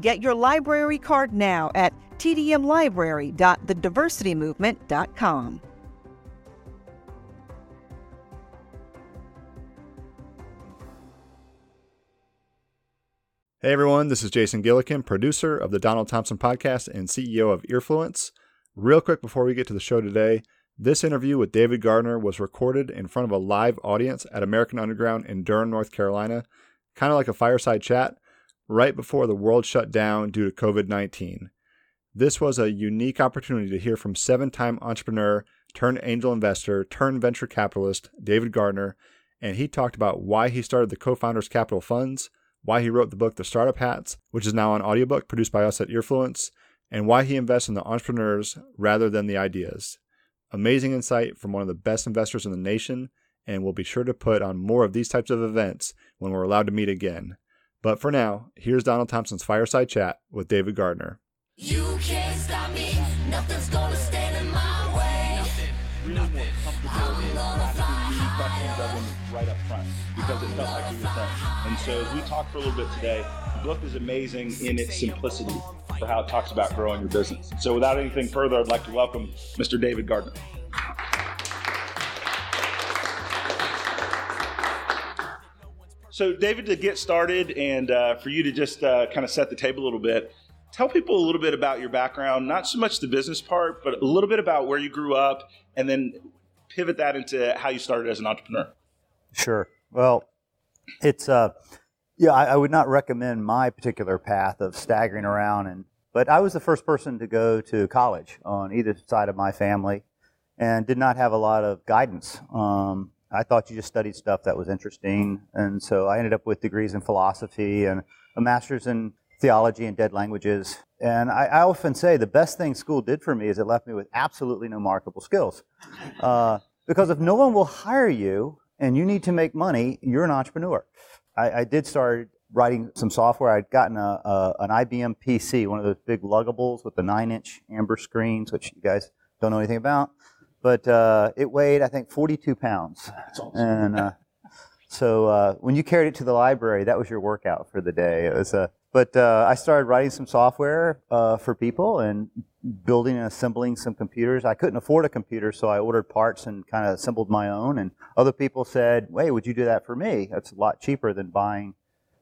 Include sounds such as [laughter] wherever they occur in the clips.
Get your library card now at tdmlibrary.thediversitymovement.com. Hey everyone, this is Jason Gillikin, producer of the Donald Thompson podcast and CEO of Earfluence. Real quick before we get to the show today, this interview with David Gardner was recorded in front of a live audience at American Underground in Durham, North Carolina, kind of like a fireside chat, right before the world shut down due to COVID 19. This was a unique opportunity to hear from seven time entrepreneur, turned angel investor, turned venture capitalist David Gardner, and he talked about why he started the Co Founders Capital Funds why he wrote the book The Startup Hats, which is now on audiobook produced by us at Earfluence, and why he invests in the entrepreneurs rather than the ideas. Amazing insight from one of the best investors in the nation, and we'll be sure to put on more of these types of events when we're allowed to meet again. But for now, here's Donald Thompson's fireside chat with David Gardner. You can't stop me, nothing's gonna stand in my way. Nothing, really I'm gonna fly right up front because it felt like he was saying. And so as we talk for a little bit today, the book is amazing in its simplicity for how it talks about growing your business. So without anything further, I'd like to welcome Mr. David Gardner. So, David, to get started and uh, for you to just uh, kind of set the table a little bit, tell people a little bit about your background, not so much the business part, but a little bit about where you grew up, and then pivot that into how you started as an entrepreneur. Sure. Well, it's uh, yeah, I, I, would not recommend my particular path of staggering around and. But I was the first person to go to college on either side of my family, and did not have a lot of guidance. Um, I thought you just studied stuff that was interesting, and so I ended up with degrees in philosophy and a master's in theology and dead languages. And I, I, often say the best thing school did for me is it left me with absolutely no marketable skills. [laughs] Uh, because if no one will hire you and you need to make money, you're an entrepreneur. I, I did start writing some software. I'd gotten a, a, an IBM PC, one of those big luggables with the nine inch amber screens, which you guys don't know anything about. But uh, it weighed, I think, 42 pounds. Awesome. And uh, so uh, when you carried it to the library, that was your workout for the day. It was a but uh, I started writing some software uh, for people and building and assembling some computers. I couldn't afford a computer, so I ordered parts and kind of assembled my own. And other people said, "Hey, would you do that for me? That's a lot cheaper than buying,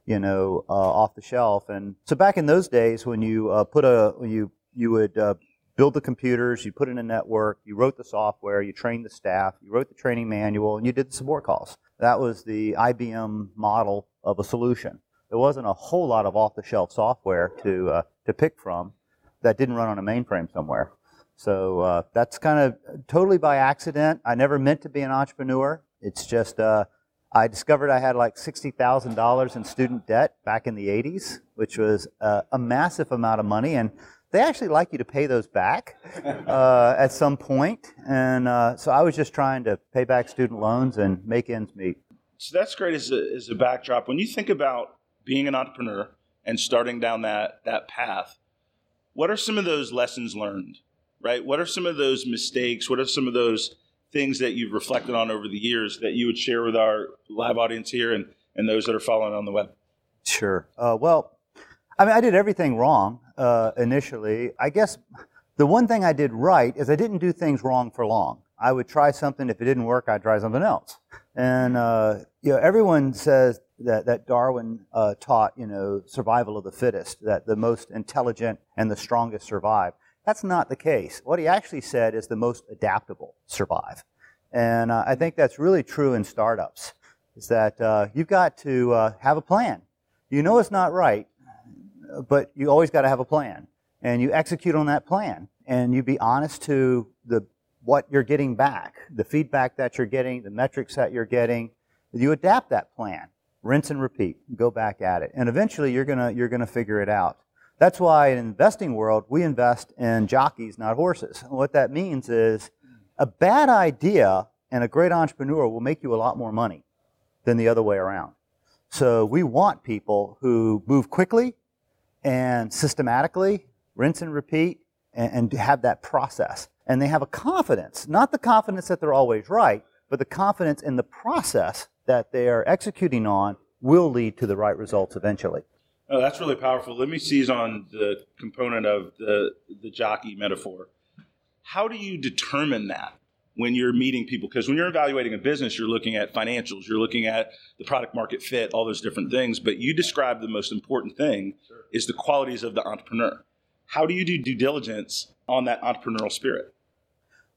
you know, uh, off the shelf." And so back in those days, when you uh, put a when you you would uh, build the computers, you put in a network, you wrote the software, you trained the staff, you wrote the training manual, and you did the support calls. That was the IBM model of a solution there wasn't a whole lot of off-the-shelf software to uh, to pick from that didn't run on a mainframe somewhere. So uh, that's kind of totally by accident. I never meant to be an entrepreneur. It's just uh, I discovered I had like sixty thousand dollars in student debt back in the '80s, which was uh, a massive amount of money, and they actually like you to pay those back uh, at some point. And uh, so I was just trying to pay back student loans and make ends meet. So that's great as a, as a backdrop. When you think about being an entrepreneur and starting down that that path, what are some of those lessons learned? Right? What are some of those mistakes? What are some of those things that you've reflected on over the years that you would share with our live audience here and and those that are following on the web? Sure. Uh, well, I mean, I did everything wrong uh, initially. I guess the one thing I did right is I didn't do things wrong for long. I would try something. If it didn't work, I'd try something else. And uh, you know, everyone says that, that Darwin uh, taught, you know, survival of the fittest, that the most intelligent and the strongest survive. That's not the case. What he actually said is the most adaptable survive. And uh, I think that's really true in startups, is that uh, you've got to uh, have a plan. You know it's not right, but you always got to have a plan. And you execute on that plan. And you be honest to the what you're getting back, the feedback that you're getting, the metrics that you're getting. You adapt that plan rinse and repeat, go back at it. And eventually you're gonna, you're gonna figure it out. That's why in investing world, we invest in jockeys, not horses. And what that means is a bad idea and a great entrepreneur will make you a lot more money than the other way around. So we want people who move quickly and systematically, rinse and repeat, and, and have that process. And they have a confidence, not the confidence that they're always right, but the confidence in the process that they are executing on will lead to the right results eventually. Oh, that's really powerful. Let me seize on the component of the the jockey metaphor. How do you determine that when you're meeting people? Because when you're evaluating a business, you're looking at financials, you're looking at the product market fit, all those different things. But you describe the most important thing sure. is the qualities of the entrepreneur. How do you do due diligence on that entrepreneurial spirit?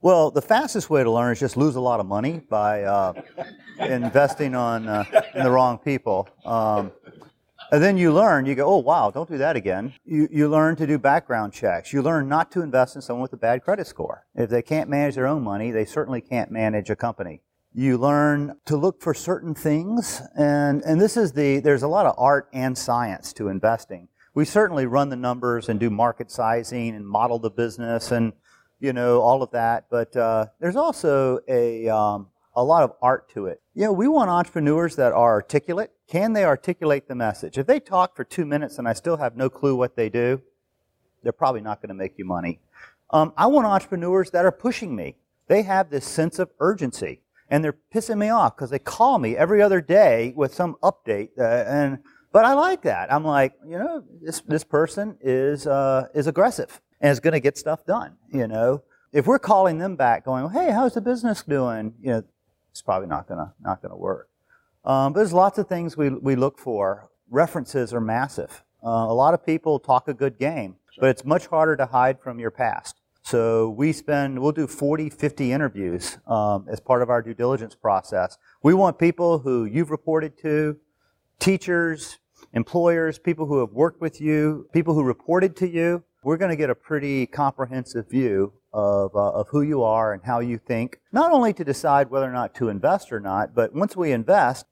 Well, the fastest way to learn is just lose a lot of money by uh, [laughs] investing on uh, in the wrong people. Um, and then you learn, you go, oh, wow, don't do that again. You, you learn to do background checks. You learn not to invest in someone with a bad credit score. If they can't manage their own money, they certainly can't manage a company. You learn to look for certain things. And, and this is the, there's a lot of art and science to investing. We certainly run the numbers and do market sizing and model the business and you know, all of that. But uh, there's also a, um, a lot of art to it. You know, we want entrepreneurs that are articulate. Can they articulate the message? If they talk for two minutes and I still have no clue what they do, they're probably not going to make you money. Um, I want entrepreneurs that are pushing me. They have this sense of urgency and they're pissing me off because they call me every other day with some update. Uh, and but I like that. I'm like, you know, this this person is uh, is aggressive and is going to get stuff done. You know, if we're calling them back, going, "Hey, how's the business doing?" You know, it's probably not gonna not gonna work. Um, there's lots of things we we look for. References are massive. Uh, a lot of people talk a good game, but it's much harder to hide from your past. So we spend, we'll do 40, 50 interviews um, as part of our due diligence process. We want people who you've reported to, teachers, employers, people who have worked with you, people who reported to you, we're going to get a pretty comprehensive view of, uh, of who you are and how you think, not only to decide whether or not to invest or not, but once we invest,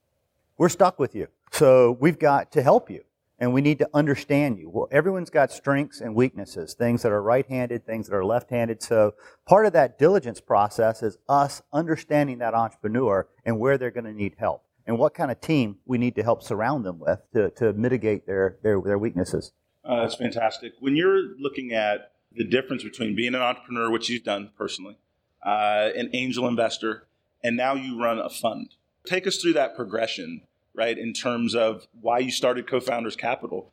we're stuck with you. So we've got to help you and we need to understand you. Well, everyone's got strengths and weaknesses, things that are right-handed, things that are left-handed. So part of that diligence process is us understanding that entrepreneur and where they're going to need help and what kind of team we need to help surround them with to, to mitigate their, their, their weaknesses. Uh, that's fantastic. When you're looking at the difference between being an entrepreneur, which you've done personally, uh, an angel investor, and now you run a fund, take us through that progression, right, in terms of why you started Co-Founders Capital.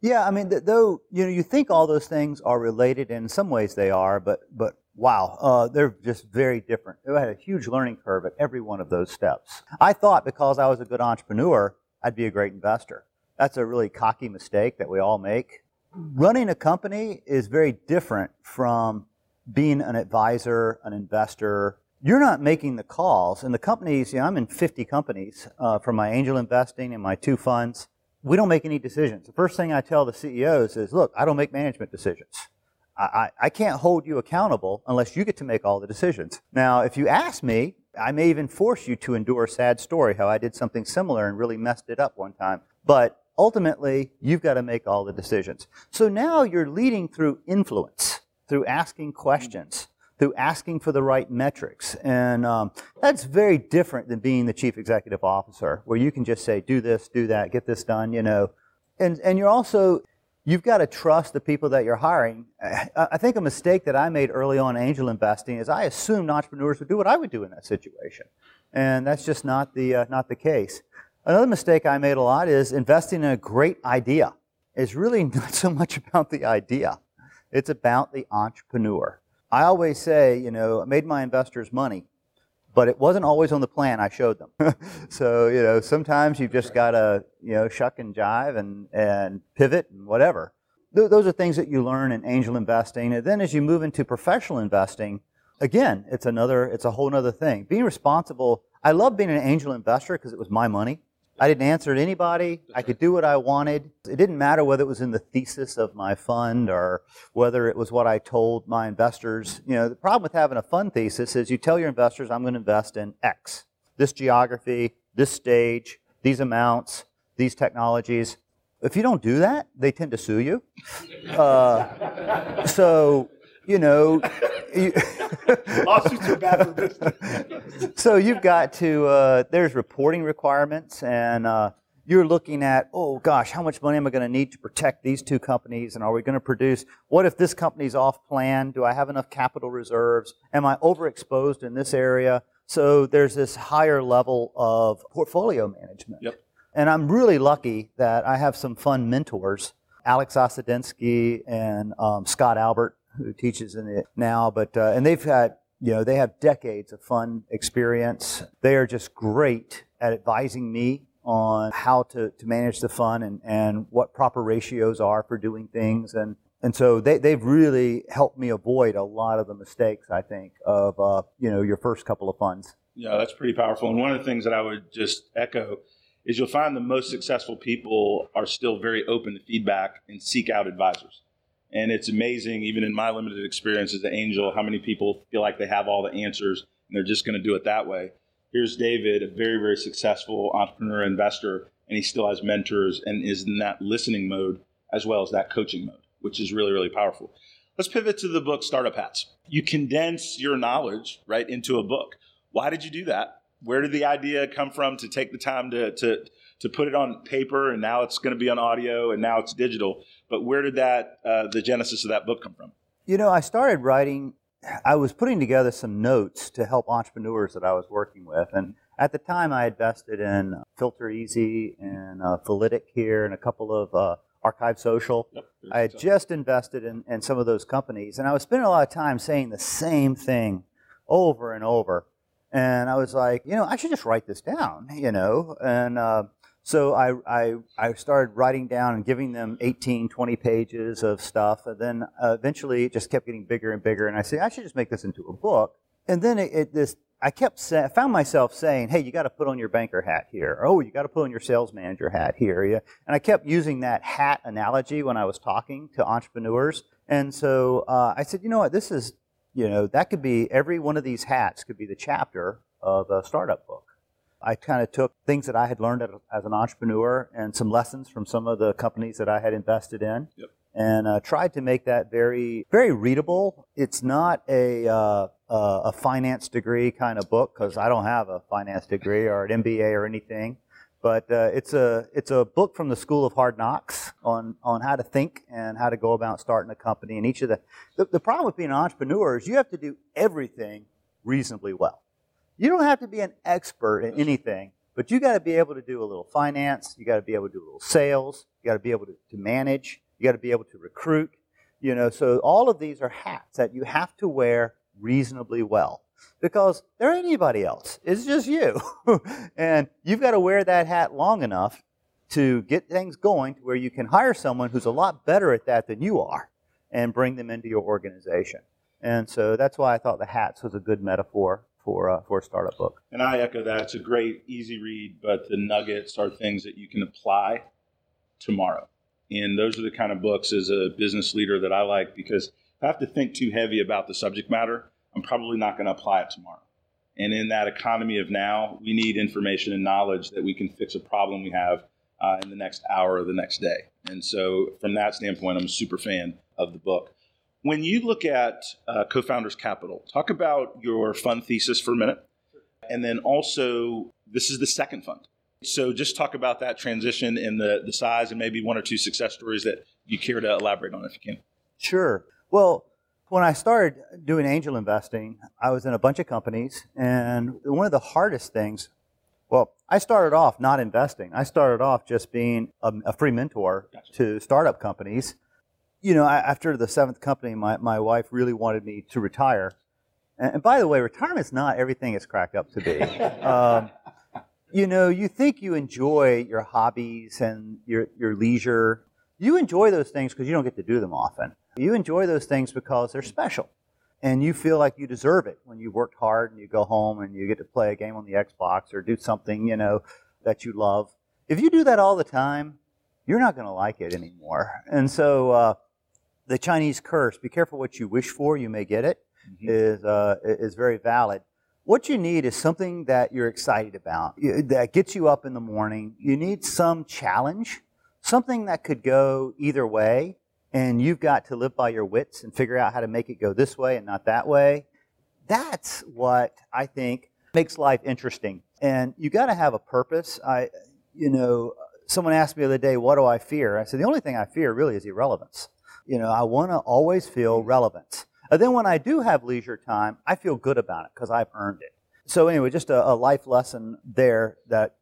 Yeah, I mean, though you know, you think all those things are related, and in some ways they are, but but wow, uh, they're just very different. I had a huge learning curve at every one of those steps. I thought because I was a good entrepreneur, I'd be a great investor. That's a really cocky mistake that we all make. Running a company is very different from being an advisor, an investor. You're not making the calls. And the companies, you know, I'm in 50 companies uh, from my angel investing and my two funds. We don't make any decisions. The first thing I tell the CEOs is, look, I don't make management decisions. I, I, I can't hold you accountable unless you get to make all the decisions. Now, if you ask me, I may even force you to endure a sad story, how I did something similar and really messed it up one time. But ultimately, you've got to make all the decisions. So now you're leading through influence, through asking questions, through asking for the right metrics. And um, that's very different than being the chief executive officer, where you can just say, do this, do that, get this done, you know. And, and you're also, you've got to trust the people that you're hiring. I think a mistake that I made early on angel investing is I assumed entrepreneurs would do what I would do in that situation. And that's just not the, uh, not the case. Another mistake I made a lot is investing in a great idea. It's really [laughs] not so much about the idea. It's about the entrepreneur. I always say, you know, I made my investors money, but it wasn't always on the plan I showed them. [laughs] so, you know, sometimes you've just got to, you know, shuck and jive and, and pivot and whatever. Th- those are things that you learn in angel investing. And then as you move into professional investing, again, it's another, it's a whole other thing. Being responsible, I love being an angel investor because it was my money. I didn't answer to anybody. I could do what I wanted. It didn't matter whether it was in the thesis of my fund or whether it was what I told my investors. You know, the problem with having a fund thesis is you tell your investors, I'm going to invest in X, this geography, this stage, these amounts, these technologies. If you don't do that, they tend to sue you. Uh, so, you know, [laughs] Lawsuits are bad for business. [laughs] so you've got to uh, there's reporting requirements and uh, you're looking at oh gosh how much money am i going to need to protect these two companies and are we going to produce what if this company's off plan do i have enough capital reserves am i overexposed in this area so there's this higher level of portfolio management Yep. and i'm really lucky that i have some fun mentors alex osadzinski and um, scott albert who teaches in it now but uh, and they've had you know, they have decades of fun experience. They are just great at advising me on how to, to manage the fun and, and what proper ratios are for doing things. And, and so they, they've really helped me avoid a lot of the mistakes, I think, of, uh, you know, your first couple of funds. Yeah, that's pretty powerful. And one of the things that I would just echo is you'll find the most successful people are still very open to feedback and seek out advisors. And it's amazing, even in my limited experience as an angel, how many people feel like they have all the answers and they're just going to do it that way. Here's David, a very, very successful entrepreneur investor, and he still has mentors and is in that listening mode as well as that coaching mode, which is really, really powerful. Let's pivot to the book Startup Hats. You condense your knowledge right into a book. Why did you do that? Where did the idea come from to take the time to, to, to put it on paper and now it's going to be on audio and now it's digital? But where did that, uh, the genesis of that book come from? You know, I started writing, I was putting together some notes to help entrepreneurs that I was working with. And at the time, I invested in FilterEasy and uh, here and a couple of uh, Archive Social. Yep. I had just invested in, in some of those companies, and I was spending a lot of time saying the same thing over and over. And I was like, you know, I should just write this down, you know. And uh, so I, I, I started writing down and giving them 18, 20 pages of stuff. And then uh, eventually it just kept getting bigger and bigger. And I said, I should just make this into a book. And then it, it this, I kept say, I found myself saying, hey, you got to put on your banker hat here. Or, oh, you got to put on your sales manager hat here. Yeah. And I kept using that hat analogy when I was talking to entrepreneurs. And so uh, I said, you know what, this is, you know, that could be every one of these hats could be the chapter of a startup book. I kind of took things that I had learned as an entrepreneur and some lessons from some of the companies that I had invested in, Yep. and uh, tried to make that very, very readable. It's not a uh, uh, a finance degree kind of book because I don't have a finance degree or an MBA or anything. But uh, it's a it's a book from the School of Hard Knocks on on how to think and how to go about starting a company. And each of the the, the problem with being an entrepreneur is you have to do everything reasonably well. You don't have to be an expert in anything, but you got to be able to do a little finance. You got to be able to do a little sales. You got to be able to, to manage. You got to be able to recruit. You know, so all of these are hats that you have to wear reasonably well because they're anybody else. It's just you. [laughs] and you've got to wear that hat long enough to get things going to where you can hire someone who's a lot better at that than you are and bring them into your organization. And so that's why I thought the hats was a good metaphor for, uh, for a startup book. And I echo that. It's a great, easy read, but the nuggets are things that you can apply tomorrow. And those are the kind of books as a business leader that I like because if I have to think too heavy about the subject matter, I'm probably not going to apply it tomorrow. And in that economy of now, we need information and knowledge that we can fix a problem we have uh, in the next hour or the next day. And so, from that standpoint, I'm a super fan of the book. When you look at uh, Co-Founders Capital, talk about your fund thesis for a minute. And then also, this is the second fund. So just talk about that transition and the, the size and maybe one or two success stories that you care to elaborate on if you can. Sure. Well, when I started doing angel investing, I was in a bunch of companies, and one of the hardest things Well, I started off not investing. I started off just being a, a free mentor Gotcha. to startup companies. You know, after the seventh company, my, my wife really wanted me to retire. And, and by the way, retirement's not everything it's cracked up to be. [laughs] um, you know, you think you enjoy your hobbies and your, your leisure. You enjoy those things because you don't get to do them often. You enjoy those things because they're special. And you feel like you deserve it when you worked hard and you go home and you get to play a game on the Xbox or do something, you know, that you love. If you do that all the time, you're not going to like it anymore. And so, uh, the Chinese curse, be careful what you wish for, you may get it, is uh, is very valid. What you need is something that you're excited about, that gets you up in the morning. You need some challenge, something that could go either way, and you've got to live by your wits and figure out how to make it go this way and not that way. That's what I think makes life interesting. And you got to have a purpose. I, you know, someone asked me the other day, "What do I fear?" I said, "The only thing I fear really is irrelevance." You know, I want to always feel relevant. And then when I do have leisure time, I feel good about it because I've earned it. So anyway, just a, a life lesson there that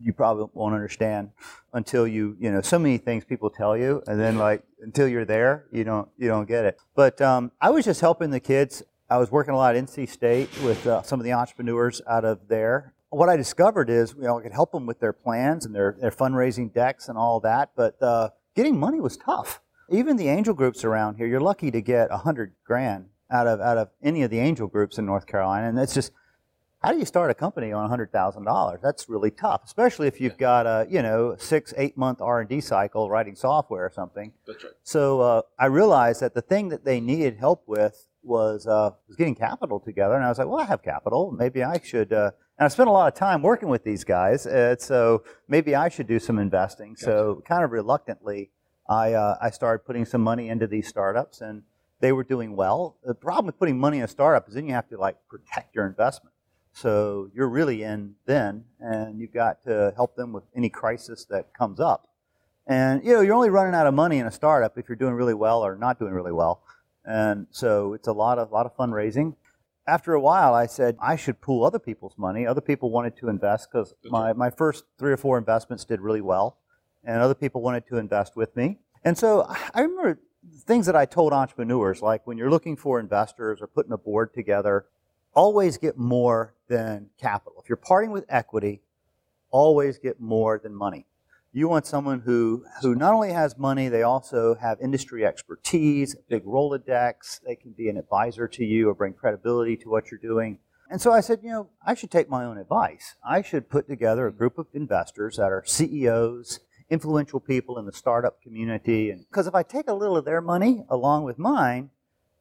you probably won't understand until you, you know, so many things people tell you, and then like until you're there, you don't, you don't get it. But um, I was just helping the kids. I was working a lot at NC State with uh, some of the entrepreneurs out of there. What I discovered is, you know, I could help them with their plans and their, their fundraising decks and all that, but uh, getting money was tough. Even the angel groups around here, you're lucky to get a hundred grand out of out of any of the angel groups in North Carolina, and it's just how do you start a company on hundred thousand dollars? That's really tough, especially if you've got a you know six eight month R and D cycle writing software or something. That's right. So uh, I realized that the thing that they needed help with was uh, was getting capital together, and I was like, well, I have capital. Maybe I should. Uh, and I spent a lot of time working with these guys, uh, so maybe I should do some investing. So kind of reluctantly, I uh, I started putting some money into these startups, and they were doing well. The problem with putting money in a startup is then you have to like protect your investment. So you're really in then, and you've got to help them with any crisis that comes up. And you know, you're only running out of money in a startup if you're doing really well or not doing really well. And so it's a lot of lot of fundraising. After a while, I said I should pool other people's money. Other people wanted to invest because my, my first three or four investments did really well, and other people wanted to invest with me. And so I remember things that I told entrepreneurs, like when you're looking for investors or putting a board together, always get more than capital. If you're parting with equity, always get more than money. You want someone who, who not only has money, they also have industry expertise, big Rolodex. They can be an advisor to you or bring credibility to what you're doing. And so I said, you know, I should take my own advice. I should put together a group of investors that are CEOs, influential people in the startup community. And because if I take a little of their money along with mine,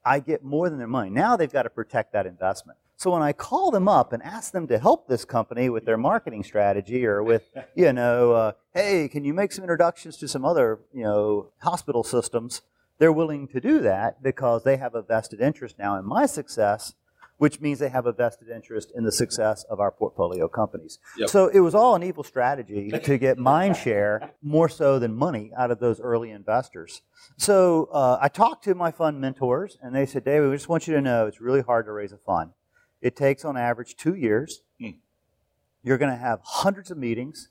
I get more than their money. Now they've got to protect that investment. So when I call them up and ask them to help this company with their marketing strategy or with, [laughs] you know, uh, hey, can you make some introductions to some other, you know, hospital systems? They're willing to do that because they have a vested interest now in my success, which means they have a vested interest in the success of our portfolio companies. Yep. So it was all an evil strategy to get mind share more so than money out of those early investors. So uh, I talked to my fund mentors, and they said, David, we just want you to know it's really hard to raise a fund. It takes on average two years. Hmm. You're going to have hundreds of meetings,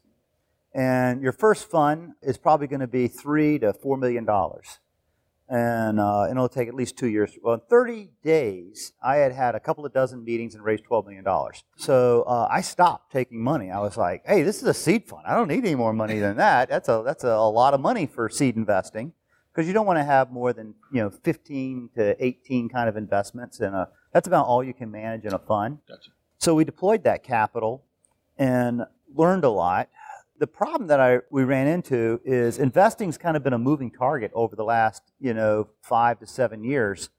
and your first fund is probably going to be three to four million dollars, and, uh, and it'll take at least two years. Well, in 30 days, I had had a couple of dozen meetings and raised 12 million dollars. So uh, I stopped taking money. I was like, "Hey, this is a seed fund. I don't need any more money than that. That's a that's a, a lot of money for seed investing." because you don't want to have more than you know 15 to 18 kind of investments in a that's about all you can manage in a fund Gotcha. so we deployed that capital and learned a lot the problem that I, we ran into is investing's kind of been a moving target over the last you know five to seven years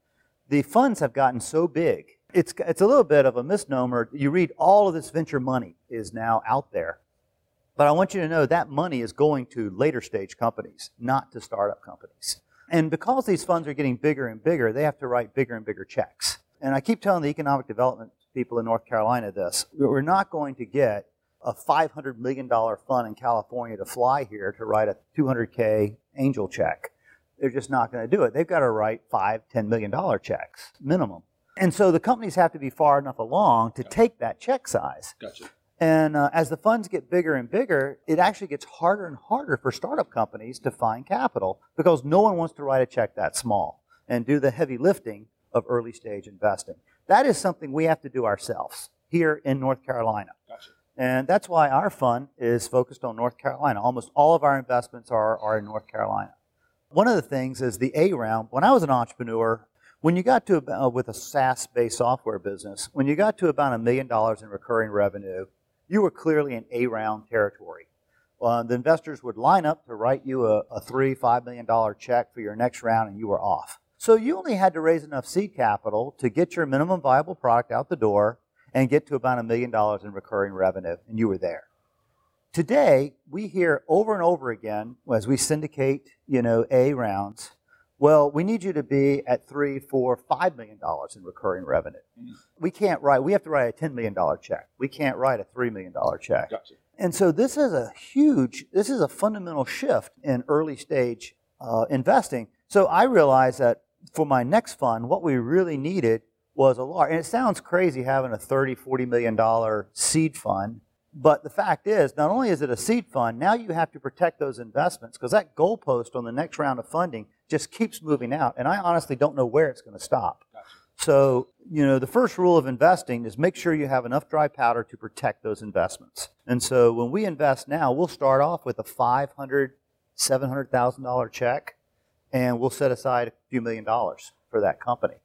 the funds have gotten so big it's, it's a little bit of a misnomer you read all of this venture money is now out there but I want you to know that money is going to later stage companies, not to startup companies. And because these funds are getting bigger and bigger, they have to write bigger and bigger checks. And I keep telling the economic development people in North Carolina this. We're not going to get a $500 million fund in California to fly here to write a 200K angel check. They're just not going to do it. They've got to write five, $10 million checks minimum. And so the companies have to be far enough along to take that check size. Gotcha. And uh, as the funds get bigger and bigger, it actually gets harder and harder for startup companies to find capital because no one wants to write a check that small and do the heavy lifting of early stage investing. That is something we have to do ourselves here in North Carolina. Gotcha. And that's why our fund is focused on North Carolina. Almost all of our investments are, are in North Carolina. One of the things is the A round. When I was an entrepreneur, when you got to about, uh, with a SaaS-based software business, when you got to about a million dollars in recurring revenue, you were clearly in A round territory. Uh, the investors would line up to write you a, a three, five million dollar check for your next round, and you were off. So you only had to raise enough seed capital to get your minimum viable product out the door and get to about a million dollars in recurring revenue, and you were there. Today, we hear over and over again as we syndicate, you know, A rounds, well, we need you to be at three, four, five million dollars in recurring revenue. Mm. We can't write, we have to write a $10 million check. We can't write a $3 million check. Gotcha. And so this is a huge, this is a fundamental shift in early stage uh, investing. So I realized that for my next fund, what we really needed was a large, and it sounds crazy having a 30, 40 million dollar seed fund but the fact is, not only is it a seed fund, now you have to protect those investments because that goalpost on the next round of funding just keeps moving out. And I honestly don't know where it's going to stop. Gotcha. So, you know, the first rule of investing is make sure you have enough dry powder to protect those investments. And so when we invest now, we'll start off with a $500,000, $700,000 check, and we'll set aside a few million dollars for that company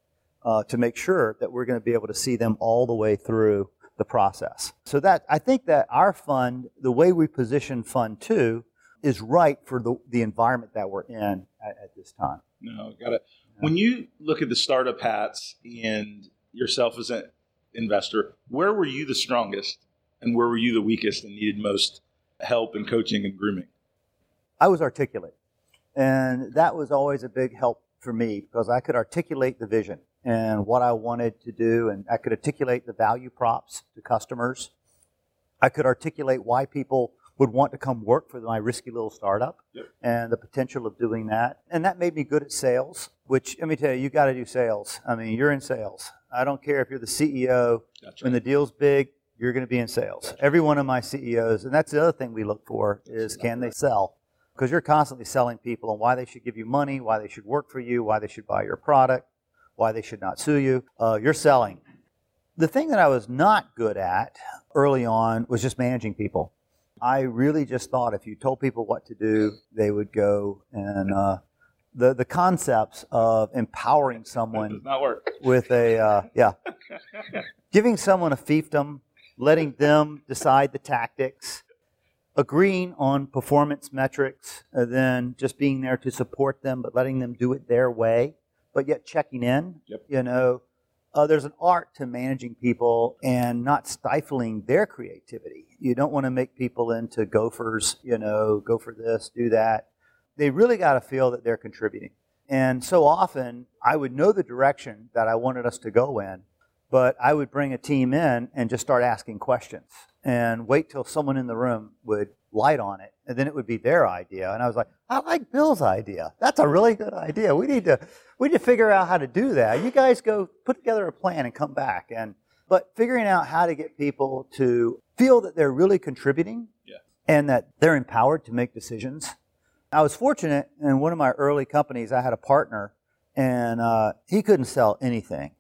uh, to make sure that we're going to be able to see them all the way through the process. So that I think that our fund, the way we position Fund Two, is right for the, the environment that we're in at, at this time. No, got it. When you look at the startup hats and yourself as an investor, where were you the strongest and where were you the weakest and needed most help and coaching and grooming? I was articulate. And that was always a big help for me because I could articulate the vision and what I wanted to do, and I could articulate the value props to customers. I could articulate why people would want to come work for my risky little startup yep. and the potential of doing that. And that made me good at sales, which let me tell you, you got to do sales. I mean, you're in sales. I don't care if you're the CEO. Right. When the deal's big, you're going to be in sales. Every one of my CEOs, and that's the other thing we look for is can they sell? Because you're constantly selling people on why they should give you money, why they should work for you, why they should buy your product why they should not sue you. Uh, you're selling. The thing that I was not good at early on was just managing people. I really just thought if you told people what to do, they would go. And uh, the the concepts of empowering someone does not work with a uh, yeah, [laughs] giving someone a fiefdom, letting them decide the tactics, agreeing on performance metrics, and then just being there to support them, but letting them do it their way but yet checking in. Yep. You know, uh, there's an art to managing people and not stifling their creativity. You don't want to make people into gophers, you know, go for this, do that. They really got to feel that they're contributing. And so often, I would know the direction that I wanted us to go in, but I would bring a team in and just start asking questions and wait till someone in the room would light on it, and then it would be their idea. And I was like, I like Bill's idea. That's a really good idea. We need to we need to figure out how to do that. You guys go put together a plan and come back. And but figuring out how to get people to feel that they're really contributing yeah. and that they're empowered to make decisions. I was fortunate in one of my early companies. I had a partner, and uh, he couldn't sell anything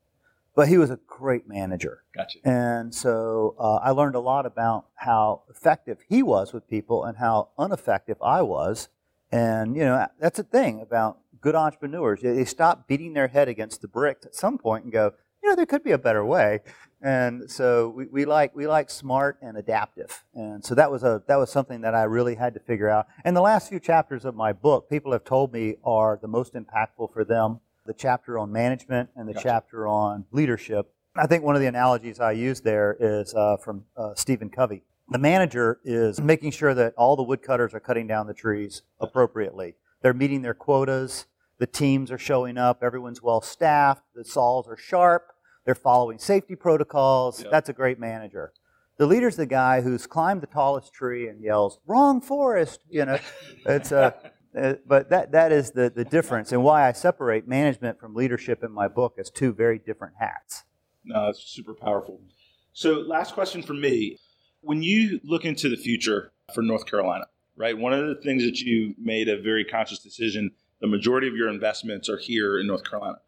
but he was a great manager. Gotcha. And so uh, I learned a lot about how effective he was with people and how ineffective I was. And you know that's the thing about good entrepreneurs. They stop beating their head against the bricks at some point and go, you know, there could be a better way. And so we, we like we like smart and adaptive. And so that was a that was something that I really had to figure out. And the last few chapters of my book, people have told me are the most impactful for them the chapter on management and the gotcha. chapter on leadership. I think one of the analogies I use there is uh, from uh, Stephen Covey. The manager is making sure that all the woodcutters are cutting down the trees appropriately. They're meeting their quotas. The teams are showing up. Everyone's well staffed. The saws are sharp. They're following safety protocols. Yep. That's a great manager. The leader's the guy who's climbed the tallest tree and yells, "Wrong forest!" You know, it's a uh, but that, that is the, the difference and why I separate management from leadership in my book as two very different hats. No, that's super powerful. So, last question for me. When you look into the future for North Carolina, right? One of the things that you made a very conscious decision, the majority of your investments are here in North Carolina.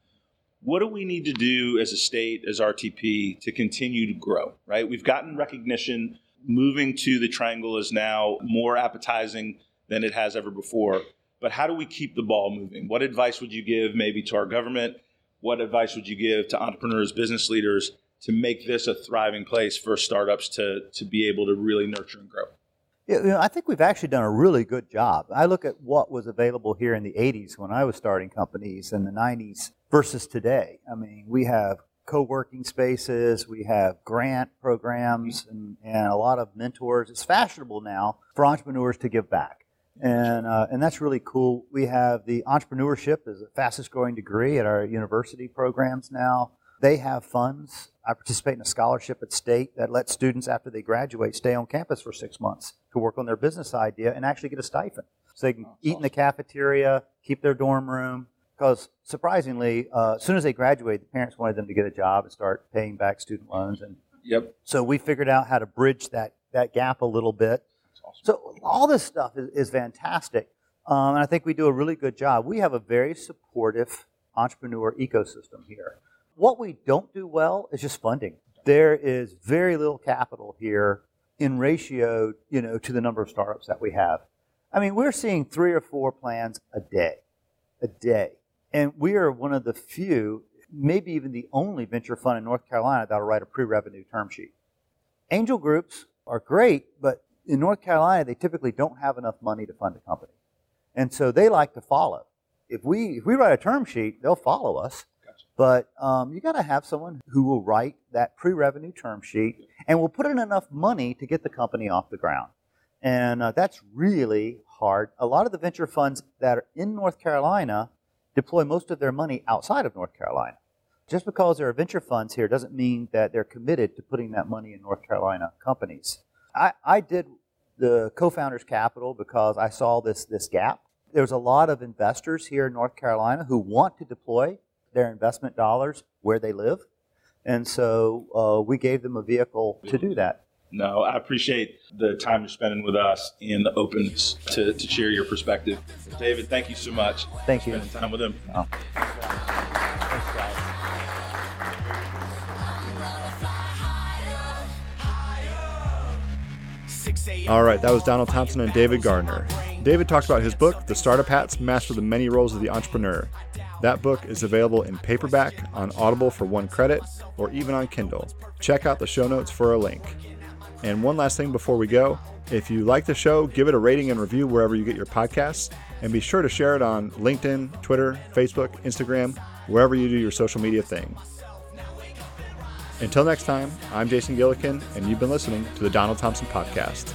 What do we need to do as a state, as RTP, to continue to grow, right? We've gotten recognition. Moving to the triangle is now more appetizing than it has ever before. But how do we keep the ball moving? What advice would you give maybe to our government? What advice would you give to entrepreneurs, business leaders to make this a thriving place for startups to, to be able to really nurture and grow? Yeah, you know, I think we've actually done a really good job. I look at what was available here in the 80s when I was starting companies in the 90s versus today. I mean, we have co-working spaces, we have grant programs, and, and a lot of mentors. It's fashionable now for entrepreneurs to give back. And, uh, and that's really cool. We have the entrepreneurship is the fastest growing degree at our university programs now. They have funds. I participate in a scholarship at state that lets students, after they graduate, stay on campus for six months to work on their business idea and actually get a stipend. So they can eat in the cafeteria, keep their dorm room. Because surprisingly, uh, as soon as they graduate, the parents wanted them to get a job and start paying back student loans. And yep. So we figured out how to bridge that, that gap a little bit. Awesome. So all this stuff is, is fantastic. Um, and I think we do a really good job. We have a very supportive entrepreneur ecosystem here. What we don't do well is just funding. There is very little capital here in ratio, you know, to the number of startups that we have. I mean, we're seeing three or four plans a day, a day. And we are one of the few, maybe even the only venture fund in North Carolina that'll write a pre-revenue term sheet. Angel groups are great, but in North Carolina, they typically don't have enough money to fund a company. And so they like to follow. If we, if we write a term sheet, they'll follow us. But um, you got to have someone who will write that pre-revenue term sheet and will put in enough money to get the company off the ground. And uh, that's really hard. A lot of the venture funds that are in North Carolina deploy most of their money outside of North Carolina. Just because there are venture funds here doesn't mean that they're committed to putting that money in North Carolina companies. I, I did the co-founders capital because I saw this, this gap. There's a lot of investors here in North Carolina who want to deploy their investment dollars where they live. And so uh, we gave them a vehicle to do that. No, I appreciate the time you're spending with us and the openness to, to share your perspective. David, thank you so much. Thank you. Spending time with him. Oh. All right, that was Donald Thompson and David Gardner. David talks about his book, The Startup Hats Master the Many Roles of the Entrepreneur. That book is available in paperback, on Audible for one credit, or even on Kindle. Check out the show notes for a link. And one last thing before we go if you like the show, give it a rating and review wherever you get your podcasts, and be sure to share it on LinkedIn, Twitter, Facebook, Instagram, wherever you do your social media thing. Until next time, I'm Jason Gillikin, and you've been listening to the Donald Thompson Podcast.